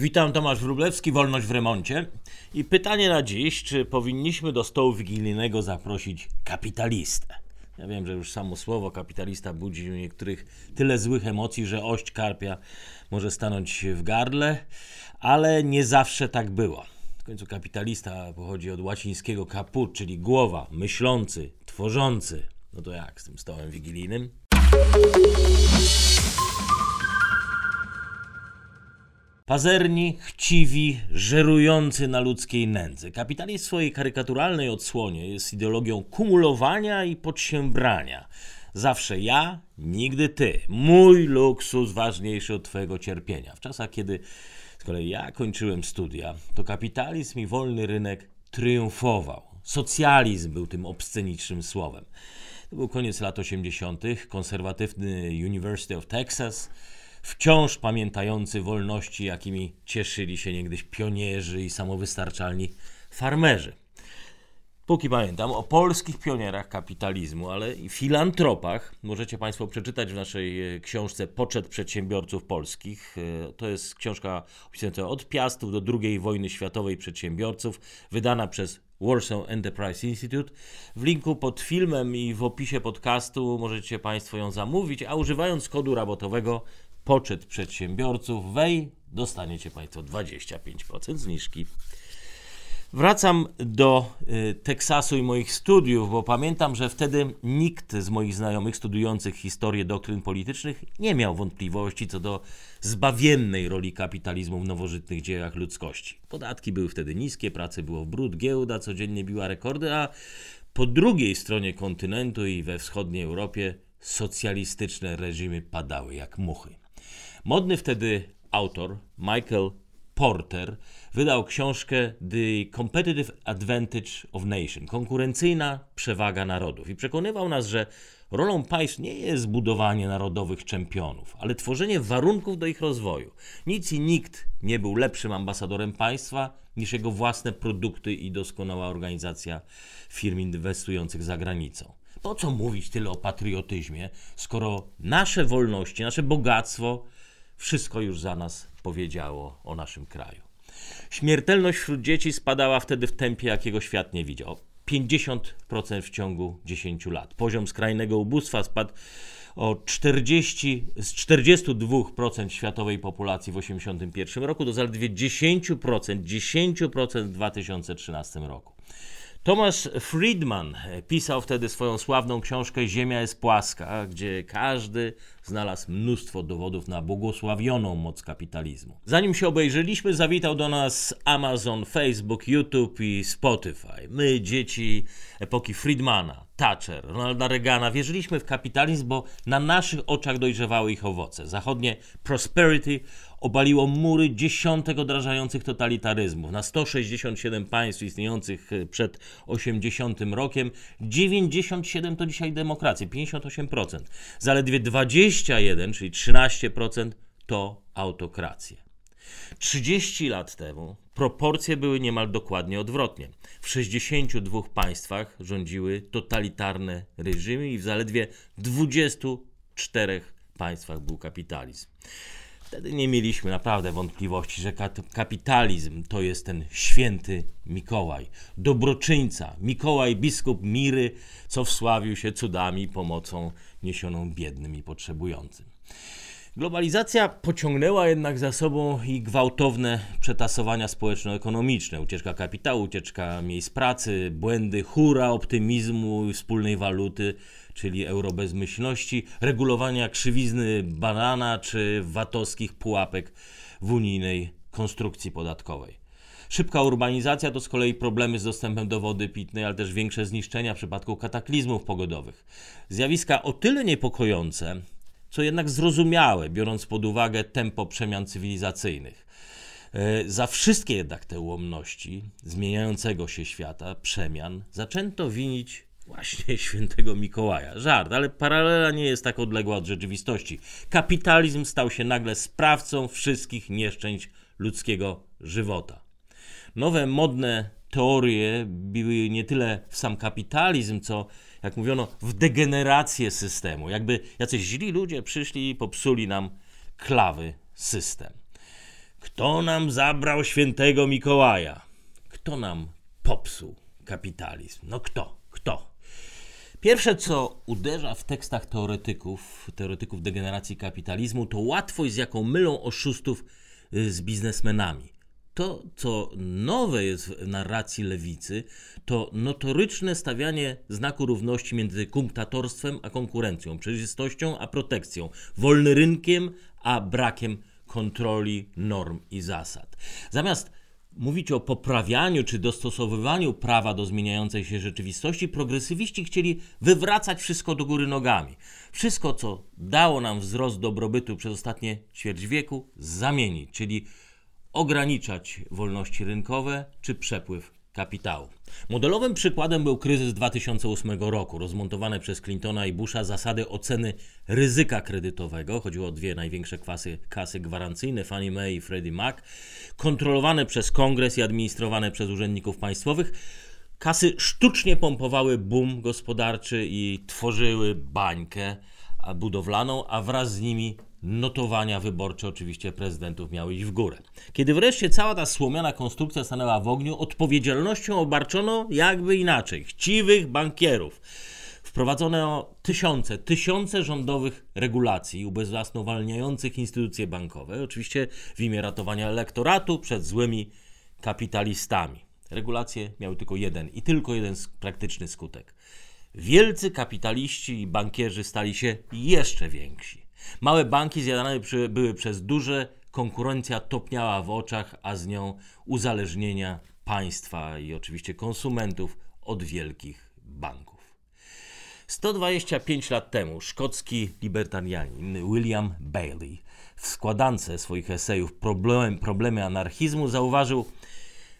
Witam, Tomasz Wróblewski, Wolność w remoncie. I pytanie na dziś, czy powinniśmy do stołu wigilijnego zaprosić kapitalistę? Ja wiem, że już samo słowo kapitalista budzi u niektórych tyle złych emocji, że ość karpia może stanąć w gardle, ale nie zawsze tak było. W końcu kapitalista pochodzi od łacińskiego caput, czyli głowa, myślący, tworzący. No to jak z tym stołem wigilijnym? Pazerni, chciwi, żerujący na ludzkiej nędzy. Kapitalizm w swojej karykaturalnej odsłonie jest ideologią kumulowania i podsiębrania. Zawsze ja, nigdy ty. Mój luksus ważniejszy od twojego cierpienia. W czasach, kiedy z kolei ja kończyłem studia, to kapitalizm i wolny rynek triumfował. Socjalizm był tym obscenicznym słowem. To był koniec lat 80., konserwatywny University of Texas wciąż pamiętający wolności, jakimi cieszyli się niegdyś pionierzy i samowystarczalni farmerzy. Póki pamiętam, o polskich pionierach kapitalizmu, ale i filantropach możecie Państwo przeczytać w naszej e, książce Poczet Przedsiębiorców Polskich. E, to jest książka opisująca od Piastów do II wojny światowej przedsiębiorców, wydana przez Warsaw Enterprise Institute. W linku pod filmem i w opisie podcastu możecie Państwo ją zamówić, a używając kodu rabatowego poczet przedsiębiorców, wej, dostaniecie Państwo 25% zniżki. Wracam do y, Teksasu i moich studiów, bo pamiętam, że wtedy nikt z moich znajomych studiujących historię doktryn politycznych nie miał wątpliwości co do zbawiennej roli kapitalizmu w nowożytnych dziejach ludzkości. Podatki były wtedy niskie, pracy było w brud, giełda codziennie biła rekordy, a po drugiej stronie kontynentu i we wschodniej Europie socjalistyczne reżimy padały jak muchy. Modny wtedy autor Michael Porter wydał książkę The Competitive Advantage of Nation konkurencyjna przewaga narodów i przekonywał nas, że rolą państw nie jest budowanie narodowych czempionów, ale tworzenie warunków do ich rozwoju. Nic i nikt nie był lepszym ambasadorem państwa niż jego własne produkty i doskonała organizacja firm inwestujących za granicą. Po co mówić tyle o patriotyzmie, skoro nasze wolności, nasze bogactwo wszystko już za nas powiedziało o naszym kraju. Śmiertelność wśród dzieci spadała wtedy w tempie, jakiego świat nie widział. 50% w ciągu 10 lat. Poziom skrajnego ubóstwa spadł o 40, z 42% światowej populacji w 1981 roku do zaledwie 10%, 10% w 2013 roku. Thomas Friedman pisał wtedy swoją sławną książkę Ziemia jest płaska, gdzie każdy znalazł mnóstwo dowodów na błogosławioną moc kapitalizmu. Zanim się obejrzeliśmy, zawitał do nas Amazon, Facebook, YouTube i Spotify. My, dzieci epoki Friedmana, Thatcher, Ronalda Reagana, wierzyliśmy w kapitalizm, bo na naszych oczach dojrzewały ich owoce. Zachodnie prosperity obaliło mury dziesiątek odrażających totalitaryzmów. Na 167 państw istniejących e, przed 80 rokiem, 97 to dzisiaj demokracje, 58%. Zaledwie 21, czyli 13% to autokracje. 30 lat temu proporcje były niemal dokładnie odwrotnie. W 62 państwach rządziły totalitarne reżimy i w zaledwie 24 państwach był kapitalizm. Wtedy nie mieliśmy naprawdę wątpliwości, że kapitalizm to jest ten święty Mikołaj, dobroczyńca, Mikołaj biskup Miry, co wsławił się cudami pomocą niesioną biednym i potrzebującym. Globalizacja pociągnęła jednak za sobą i gwałtowne przetasowania społeczno-ekonomiczne, ucieczka kapitału, ucieczka miejsc pracy, błędy, hura optymizmu i wspólnej waluty, czyli eurobezmyślności, regulowania krzywizny banana czy watowskich pułapek w unijnej konstrukcji podatkowej. Szybka urbanizacja to z kolei problemy z dostępem do wody pitnej, ale też większe zniszczenia w przypadku kataklizmów pogodowych. Zjawiska o tyle niepokojące, co jednak zrozumiałe, biorąc pod uwagę tempo przemian cywilizacyjnych. E, za wszystkie jednak te ułomności zmieniającego się świata, przemian, zaczęto winić właśnie świętego Mikołaja. Żart, ale paralela nie jest tak odległa od rzeczywistości. Kapitalizm stał się nagle sprawcą wszystkich nieszczęść ludzkiego żywota. Nowe, modne teorie biły nie tyle w sam kapitalizm, co jak mówiono, w degenerację systemu. Jakby jacyś źli ludzie przyszli i popsuli nam klawy system. Kto nam zabrał świętego Mikołaja? Kto nam popsuł kapitalizm? No kto? Kto? Pierwsze, co uderza w tekstach teoretyków, teoretyków degeneracji kapitalizmu, to łatwość, z jaką mylą oszustów y, z biznesmenami. To, co nowe jest w narracji lewicy, to notoryczne stawianie znaku równości między kunktatorstwem a konkurencją, przejrzystością a protekcją, wolnym rynkiem a brakiem kontroli, norm i zasad. Zamiast mówić o poprawianiu czy dostosowywaniu prawa do zmieniającej się rzeczywistości, progresywiści chcieli wywracać wszystko do góry nogami. Wszystko, co dało nam wzrost dobrobytu przez ostatnie ćwierć wieku, zamienić, czyli ograniczać wolności rynkowe czy przepływ kapitału. Modelowym przykładem był kryzys 2008 roku, rozmontowane przez Clintona i Busha zasady oceny ryzyka kredytowego. Chodziło o dwie największe kwasy, kasy gwarancyjne, Fannie Mae i Freddie Mac, kontrolowane przez kongres i administrowane przez urzędników państwowych. Kasy sztucznie pompowały boom gospodarczy i tworzyły bańkę budowlaną, a wraz z nimi notowania wyborcze oczywiście prezydentów miały iść w górę. Kiedy wreszcie cała ta słomiana konstrukcja stanęła w ogniu, odpowiedzialnością obarczono jakby inaczej chciwych bankierów. Wprowadzono tysiące, tysiące rządowych regulacji ubezwłasnowalniających instytucje bankowe, oczywiście w imię ratowania elektoratu przed złymi kapitalistami. Regulacje miały tylko jeden i tylko jeden praktyczny skutek. Wielcy kapitaliści i bankierzy stali się jeszcze więksi. Małe banki zjadane były przez duże, konkurencja topniała w oczach, a z nią uzależnienia państwa i oczywiście konsumentów od wielkich banków. 125 lat temu szkocki libertarianin William Bailey w składance swoich esejów Problem, Problemy anarchizmu zauważył,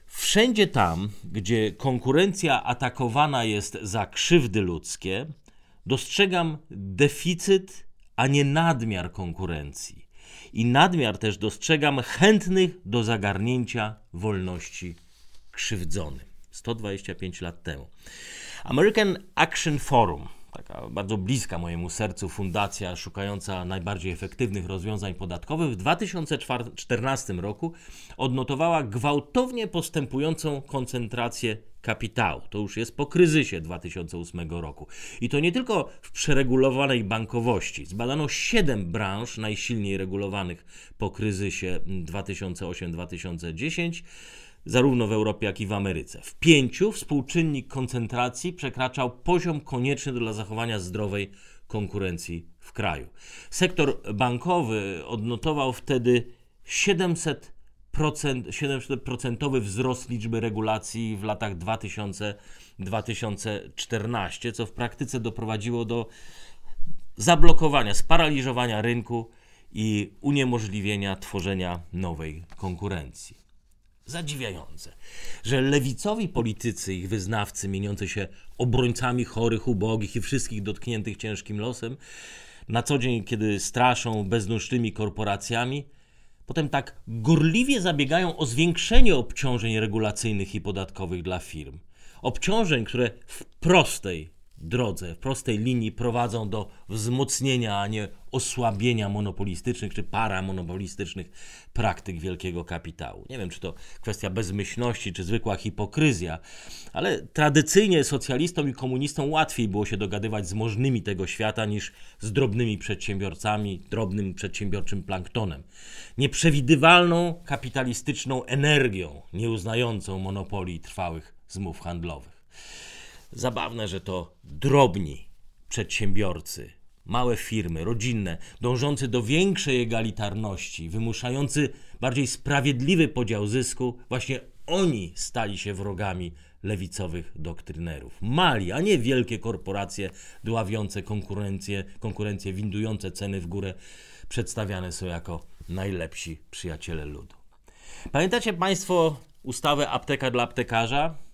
Wszędzie tam, gdzie konkurencja atakowana jest za krzywdy ludzkie, dostrzegam deficyt a nie nadmiar konkurencji. I nadmiar też dostrzegam chętnych do zagarnięcia wolności krzywdzonym. 125 lat temu. American Action Forum taka bardzo bliska mojemu sercu fundacja szukająca najbardziej efektywnych rozwiązań podatkowych, w 2014 roku odnotowała gwałtownie postępującą koncentrację kapitału. To już jest po kryzysie 2008 roku. I to nie tylko w przeregulowanej bankowości. Zbadano 7 branż najsilniej regulowanych po kryzysie 2008-2010 zarówno w Europie, jak i w Ameryce. W pięciu współczynnik koncentracji przekraczał poziom konieczny dla zachowania zdrowej konkurencji w kraju. Sektor bankowy odnotował wtedy 700 700% wzrost liczby regulacji w latach 2000-2014, co w praktyce doprowadziło do zablokowania, sparaliżowania rynku i uniemożliwienia tworzenia nowej konkurencji. Zadziwiające, że lewicowi politycy, ich wyznawcy, mieniący się obrońcami chorych, ubogich i wszystkich dotkniętych ciężkim losem, na co dzień, kiedy straszą bezdusznymi korporacjami, potem tak gorliwie zabiegają o zwiększenie obciążeń regulacyjnych i podatkowych dla firm. Obciążeń, które w prostej drodze, w prostej linii prowadzą do wzmocnienia, a nie osłabienia monopolistycznych czy paramonopolistycznych praktyk wielkiego kapitału. Nie wiem, czy to kwestia bezmyślności, czy zwykła hipokryzja, ale tradycyjnie socjalistom i komunistom łatwiej było się dogadywać z możnymi tego świata niż z drobnymi przedsiębiorcami, drobnym przedsiębiorczym planktonem. Nieprzewidywalną kapitalistyczną energią, nieuznającą monopolii trwałych zmów handlowych. Zabawne, że to drobni przedsiębiorcy, małe firmy, rodzinne, dążący do większej egalitarności, wymuszający bardziej sprawiedliwy podział zysku, właśnie oni stali się wrogami lewicowych doktrynerów. Mali, a nie wielkie korporacje dławiące konkurencję, konkurencję windujące ceny w górę, przedstawiane są jako najlepsi przyjaciele ludu. Pamiętacie Państwo ustawę apteka dla aptekarza?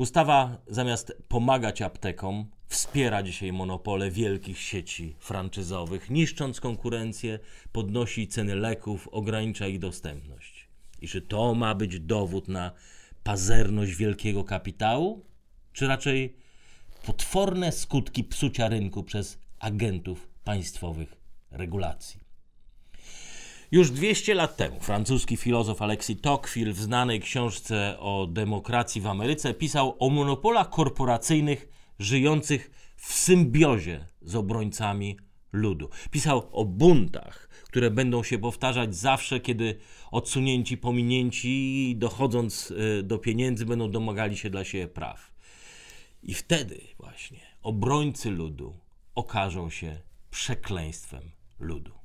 Ustawa zamiast pomagać aptekom, wspiera dzisiaj monopole wielkich sieci franczyzowych, niszcząc konkurencję, podnosi ceny leków, ogranicza ich dostępność. I czy to ma być dowód na pazerność wielkiego kapitału, czy raczej potworne skutki psucia rynku przez agentów państwowych regulacji? Już 200 lat temu francuski filozof Alexis Tocqueville w znanej książce o demokracji w Ameryce pisał o monopolach korporacyjnych żyjących w symbiozie z obrońcami ludu. Pisał o buntach, które będą się powtarzać zawsze, kiedy odsunięci, pominięci, dochodząc y, do pieniędzy, będą domagali się dla siebie praw. I wtedy właśnie obrońcy ludu okażą się przekleństwem ludu.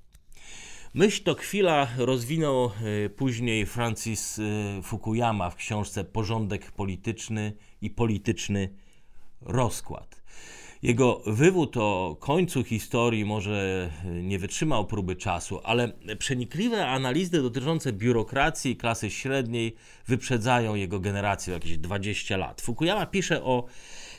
Myśl to chwila rozwinął y, później Francis y, Fukuyama w książce Porządek polityczny i polityczny rozkład. Jego wywód o końcu historii może nie wytrzymał próby czasu, ale przenikliwe analizy dotyczące biurokracji i klasy średniej wyprzedzają jego generację o jakieś 20 lat. Fukuyama pisze o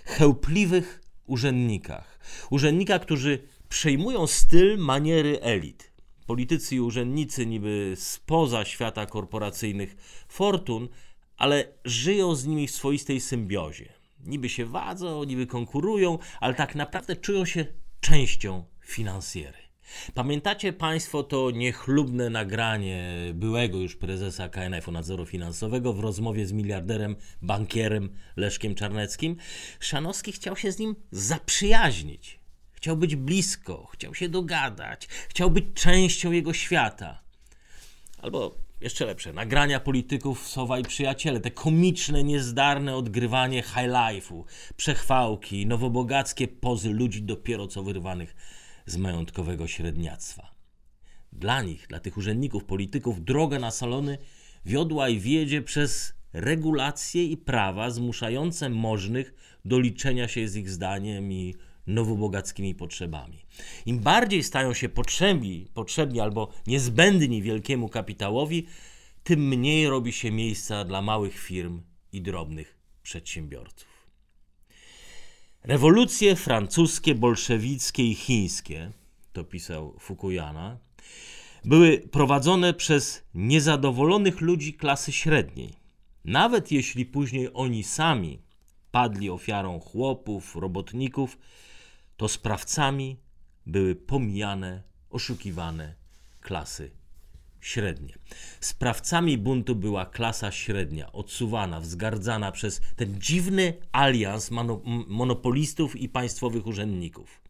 chełpliwych urzędnikach. Urzędnikach, którzy przejmują styl, maniery elit. Politycy i urzędnicy niby spoza świata korporacyjnych fortun, ale żyją z nimi w swoistej symbiozie niby się wadzą, niby konkurują, ale tak naprawdę czują się częścią finansjery. Pamiętacie Państwo to niechlubne nagranie byłego już prezesa KNF-u Nadzoru Finansowego w rozmowie z miliarderem, bankierem Leszkiem Czarneckim? Szanowski chciał się z nim zaprzyjaźnić. Chciał być blisko, chciał się dogadać, chciał być częścią jego świata. Albo jeszcze lepsze, nagrania polityków Sowa i Przyjaciele, te komiczne, niezdarne odgrywanie high life'u, przechwałki, nowobogackie pozy ludzi dopiero co wyrwanych z majątkowego średniactwa. Dla nich, dla tych urzędników, polityków, droga na salony wiodła i wiedzie przez regulacje i prawa zmuszające możnych do liczenia się z ich zdaniem i nowobogackimi potrzebami. Im bardziej stają się potrzebni, potrzebni albo niezbędni wielkiemu kapitałowi, tym mniej robi się miejsca dla małych firm i drobnych przedsiębiorców. Rewolucje francuskie, bolszewickie i chińskie, to pisał Fukuyama, były prowadzone przez niezadowolonych ludzi klasy średniej. Nawet jeśli później oni sami padli ofiarą chłopów, robotników, to sprawcami były pomijane, oszukiwane klasy średnie. Sprawcami buntu była klasa średnia, odsuwana, wzgardzana przez ten dziwny alians monopolistów i państwowych urzędników.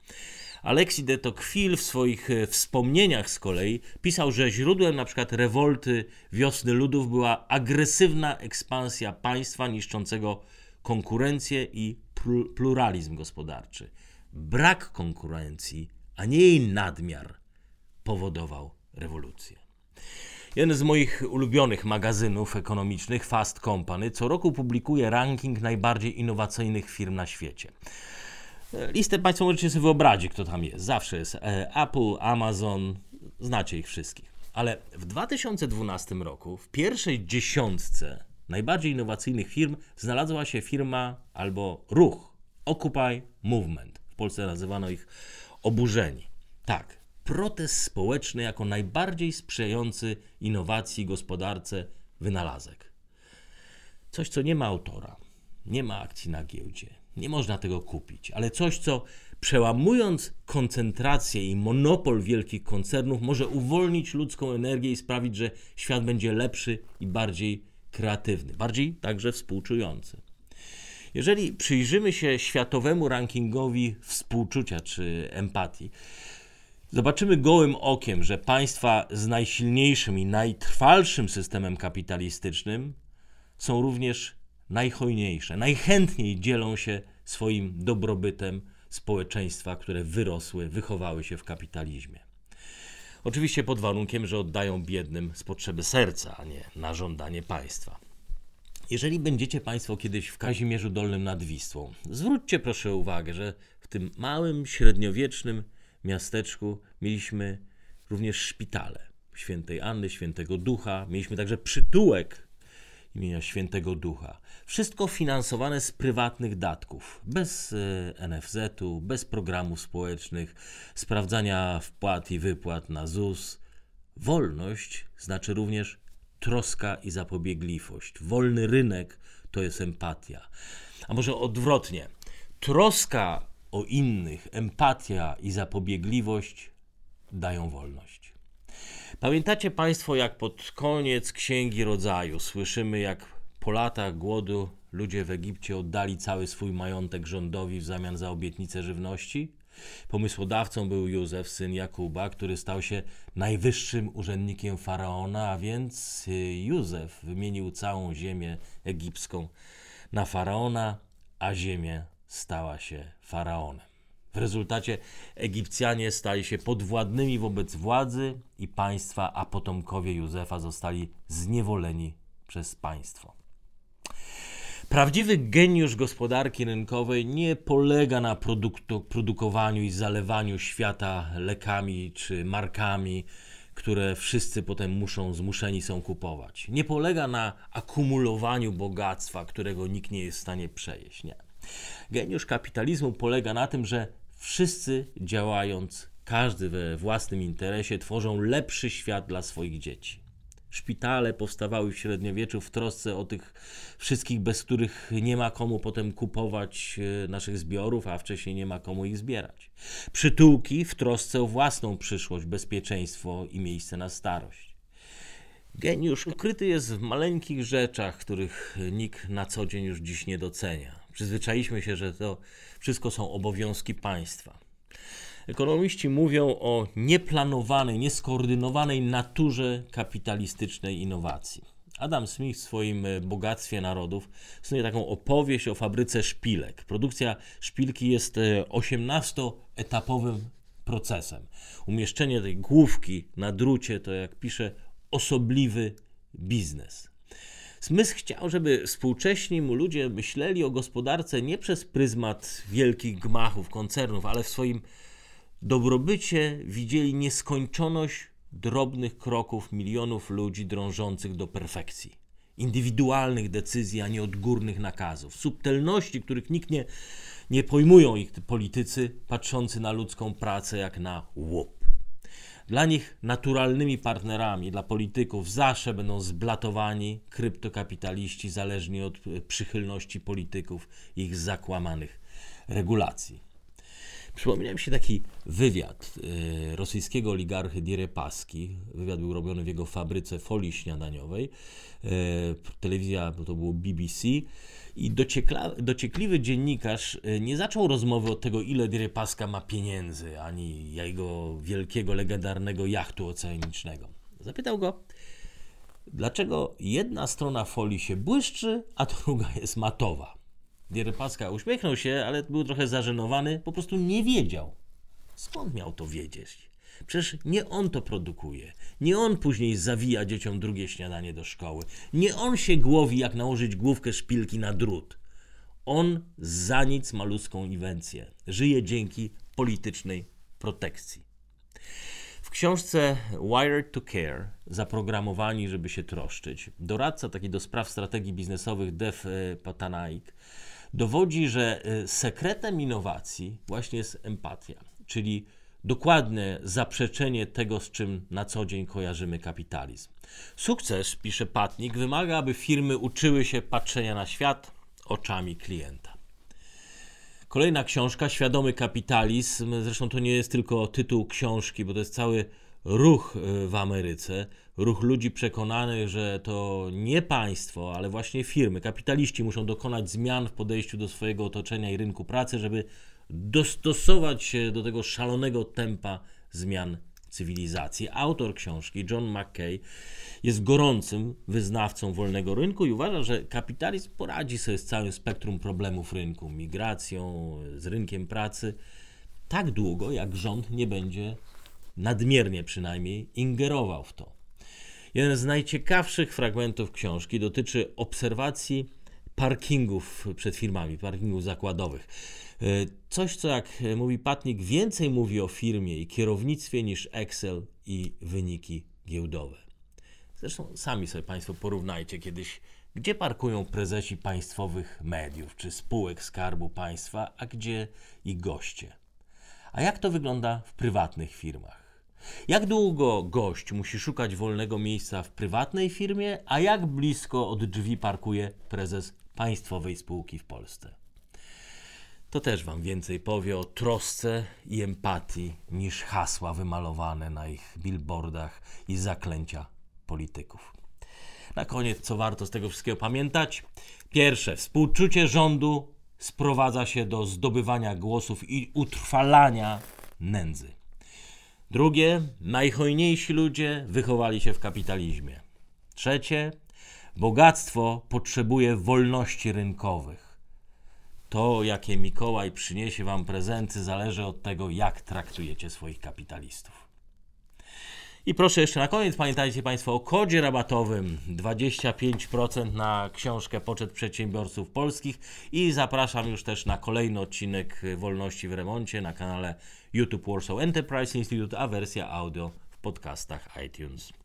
Alexis de Tocqueville w swoich e, wspomnieniach z kolei pisał, że źródłem np. rewolty wiosny ludów była agresywna ekspansja państwa niszczącego konkurencję i pluralizm gospodarczy brak konkurencji, a nie jej nadmiar powodował rewolucję. Jeden z moich ulubionych magazynów ekonomicznych, Fast Company, co roku publikuje ranking najbardziej innowacyjnych firm na świecie. Listę Państwo możecie sobie wyobrazić, kto tam jest. Zawsze jest e, Apple, Amazon, znacie ich wszystkich. Ale w 2012 roku w pierwszej dziesiątce najbardziej innowacyjnych firm znalazła się firma albo ruch Occupy Movement. Polsce nazywano ich oburzeni. Tak, protest społeczny jako najbardziej sprzyjający innowacji gospodarce wynalazek. Coś, co nie ma autora, nie ma akcji na giełdzie, nie można tego kupić, ale coś, co przełamując koncentrację i monopol wielkich koncernów, może uwolnić ludzką energię i sprawić, że świat będzie lepszy i bardziej kreatywny, bardziej także współczujący. Jeżeli przyjrzymy się światowemu rankingowi współczucia czy empatii, zobaczymy gołym okiem, że państwa z najsilniejszym i najtrwalszym systemem kapitalistycznym są również najhojniejsze, najchętniej dzielą się swoim dobrobytem społeczeństwa, które wyrosły, wychowały się w kapitalizmie. Oczywiście pod warunkiem, że oddają biednym z potrzeby serca, a nie na żądanie państwa. Jeżeli będziecie Państwo kiedyś w Kazimierzu Dolnym nad Wisłą, zwróćcie proszę uwagę, że w tym małym, średniowiecznym miasteczku mieliśmy również szpitale świętej Anny, świętego Ducha, mieliśmy także przytułek imienia świętego Ducha. Wszystko finansowane z prywatnych datków, bez e, NFZ-u, bez programów społecznych, sprawdzania wpłat i wypłat na ZUS. Wolność znaczy również troska i zapobiegliwość. Wolny rynek to jest empatia. A może odwrotnie. Troska o innych, empatia i zapobiegliwość dają wolność. Pamiętacie Państwo, jak pod koniec Księgi Rodzaju słyszymy, jak po latach głodu ludzie w Egipcie oddali cały swój majątek rządowi w zamian za obietnicę żywności? Pomysłodawcą był Józef, syn Jakuba, który stał się najwyższym urzędnikiem faraona, a więc y, Józef wymienił całą ziemię egipską na faraona, a ziemia stała się faraonem. W rezultacie Egipcjanie stali się podwładnymi wobec władzy i państwa, a potomkowie Józefa zostali zniewoleni przez państwo. Prawdziwy geniusz gospodarki rynkowej nie polega na produkowaniu i zalewaniu świata lekami czy markami, które wszyscy potem muszą, zmuszeni są kupować. Nie polega na akumulowaniu bogactwa, którego nikt nie jest w stanie przejeść. Nie. Geniusz kapitalizmu polega na tym, że wszyscy działając, każdy we własnym interesie, tworzą lepszy świat dla swoich dzieci. Szpitale powstawały w średniowieczu w trosce o tych wszystkich, bez których nie ma komu potem kupować e, naszych zbiorów, a wcześniej nie ma komu ich zbierać. Przytułki w trosce o własną przyszłość, bezpieczeństwo i miejsce na starość. Geniusz ukryty jest w maleńkich rzeczach, których nikt na co dzień już dziś nie docenia. Przyzwyczailiśmy się, że to wszystko są obowiązki państwa. Ekonomiści mówią o nieplanowanej, nieskoordynowanej naturze kapitalistycznej innowacji. Adam Smith w swoim e, Bogactwie Narodów snuje taką opowieść o fabryce szpilek. Produkcja szpilki jest 18-etapowym e, procesem. Umieszczenie tej główki na drucie to, jak pisze, osobliwy biznes. Smith chciał, żeby współcześni mu ludzie myśleli o gospodarce nie przez pryzmat wielkich gmachów, koncernów, ale w swoim dobrobycie widzieli nieskończoność drobnych kroków milionów ludzi drążących do perfekcji. Indywidualnych decyzji, a nie odgórnych nakazów. Subtelności, których nikt nie, nie pojmują ich politycy, patrzący na ludzką pracę jak na łup. Dla nich naturalnymi partnerami, dla polityków zawsze będą zblatowani kryptokapitaliści, zależni od przychylności polityków ich zakłamanych regulacji. Przypomniał mi się taki wywiad y, rosyjskiego oligarchy Dierepaski. Wywiad był robiony w jego fabryce folii śniadaniowej. Y, telewizja, to było BBC. I dociekla, dociekliwy dziennikarz y, nie zaczął rozmowy od tego, ile Dierepaska ma pieniędzy, ani jego wielkiego, legendarnego jachtu oceanicznego. Zapytał go, dlaczego jedna strona folii się błyszczy, a druga jest matowa. Dierepaska uśmiechnął się, ale był trochę zażenowany, po prostu nie wiedział. Skąd miał to wiedzieć? Przecież nie on to produkuje. Nie on później zawija dzieciom drugie śniadanie do szkoły. Nie on się głowi, jak nałożyć główkę szpilki na drut. On za nic ma ludzką inwencję. Żyje dzięki politycznej protekcji. W książce Wired to Care, zaprogramowani, żeby się troszczyć, doradca taki do spraw strategii biznesowych Dev Patanaik dowodzi, że y, sekretem innowacji właśnie jest empatia, czyli dokładne zaprzeczenie tego, z czym na co dzień kojarzymy kapitalizm. Sukces, pisze Patnik, wymaga, aby firmy uczyły się patrzenia na świat oczami klienta. Kolejna książka, Świadomy kapitalizm. Zresztą to nie jest tylko tytuł książki, bo to jest cały ruch y, w Ameryce, ruch ludzi przekonanych, że to nie państwo, ale właśnie firmy, kapitaliści muszą dokonać zmian w podejściu do swojego otoczenia i rynku pracy, żeby dostosować się do tego szalonego tempa zmian cywilizacji. Autor książki, John McKay, jest gorącym wyznawcą wolnego rynku i uważa, że kapitalizm poradzi sobie z całym spektrum problemów rynku, migracją, z rynkiem pracy, tak długo jak rząd nie będzie nadmiernie przynajmniej ingerował w to. Jeden z najciekawszych fragmentów książki dotyczy obserwacji parkingów przed firmami, parkingów zakładowych. E, coś, co jak mówi Patnik, więcej mówi o firmie i kierownictwie niż Excel i wyniki giełdowe. Zresztą sami sobie Państwo porównajcie kiedyś, gdzie parkują prezesi państwowych mediów czy spółek Skarbu Państwa, a gdzie i goście. A jak to wygląda w prywatnych firmach? Jak długo gość musi szukać wolnego miejsca w prywatnej firmie, a jak blisko od drzwi parkuje prezes państwowej spółki w Polsce? to też Wam więcej powie o trosce i empatii niż hasła wymalowane na ich billboardach i zaklęcia polityków. Na koniec, co warto z tego wszystkiego pamiętać? Pierwsze, współczucie rządu sprowadza się do zdobywania głosów i utrwalania nędzy. Drugie, najhojniejsi ludzie wychowali się w kapitalizmie. Trzecie, bogactwo potrzebuje wolności rynkowych. To, jakie Mikołaj przyniesie wam prezenty, zależy od tego, jak traktujecie swoich kapitalistów. I proszę jeszcze na koniec, pamiętajcie Państwo o kodzie rabatowym 25% na książkę Poczet Przedsiębiorców Polskich i zapraszam już też na kolejny odcinek Wolności w Remoncie na kanale YouTube Warsaw Enterprise Institute, a wersja audio w podcastach iTunes.